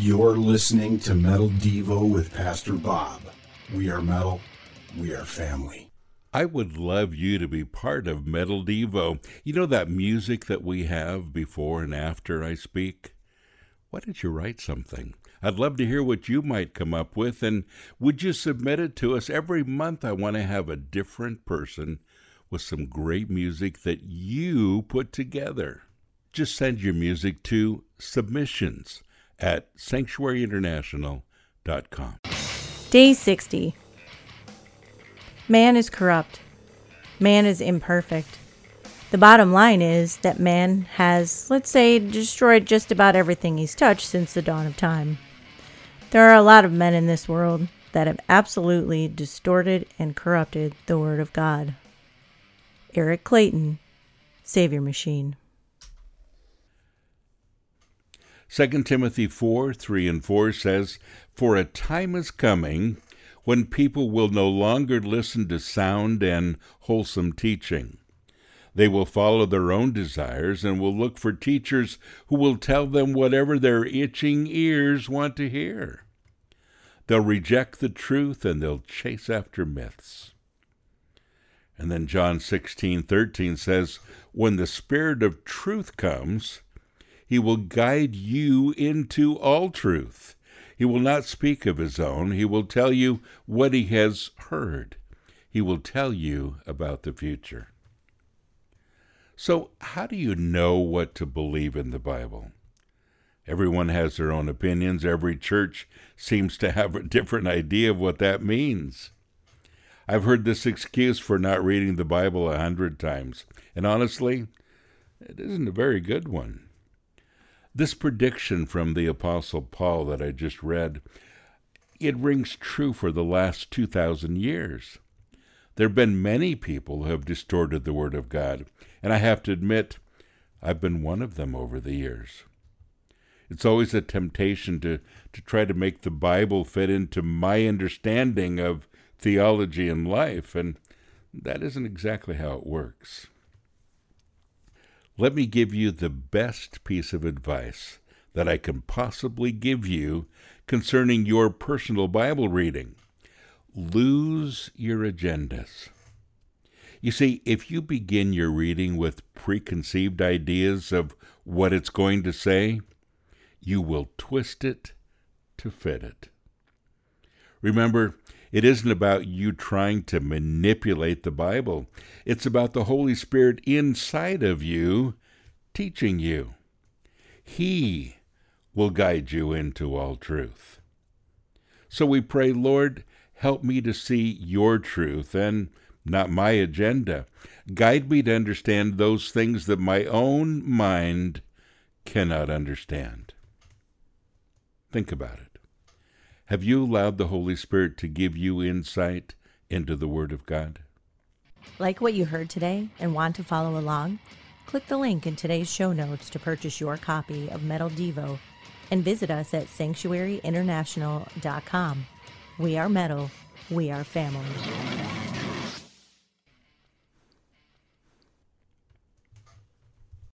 You're listening to Metal Devo with Pastor Bob. We are metal, we are family. I would love you to be part of Metal Devo. You know that music that we have before and after I speak? Why don't you write something? I'd love to hear what you might come up with, and would you submit it to us? Every month, I want to have a different person with some great music that you put together. Just send your music to submissions at sanctuaryinternational.com. Day 60. Man is corrupt. Man is imperfect. The bottom line is that man has, let's say, destroyed just about everything he's touched since the dawn of time. There are a lot of men in this world that have absolutely distorted and corrupted the Word of God. Eric Clayton, Savior Machine. 2 Timothy 4 3 and 4 says, For a time is coming when people will no longer listen to sound and wholesome teaching. They will follow their own desires and will look for teachers who will tell them whatever their itching ears want to hear. They'll reject the truth and they'll chase after myths. And then John 16:13 says, "When the Spirit of truth comes, he will guide you into all truth. He will not speak of his own. He will tell you what he has heard. He will tell you about the future. So, how do you know what to believe in the Bible? Everyone has their own opinions. Every church seems to have a different idea of what that means. I've heard this excuse for not reading the Bible a hundred times, and honestly, it isn't a very good one. This prediction from the Apostle Paul that I just read, it rings true for the last 2,000 years. There have been many people who have distorted the Word of God, and I have to admit, I've been one of them over the years. It's always a temptation to, to try to make the Bible fit into my understanding of theology and life, and that isn't exactly how it works. Let me give you the best piece of advice that I can possibly give you concerning your personal Bible reading. Lose your agendas. You see, if you begin your reading with preconceived ideas of what it's going to say, you will twist it to fit it. Remember, it isn't about you trying to manipulate the Bible. It's about the Holy Spirit inside of you teaching you. He will guide you into all truth. So we pray, Lord, help me to see your truth and not my agenda. Guide me to understand those things that my own mind cannot understand. Think about it. Have you allowed the Holy Spirit to give you insight into the Word of God? Like what you heard today and want to follow along? Click the link in today's show notes to purchase your copy of Metal Devo and visit us at sanctuaryinternational.com. We are metal, we are family.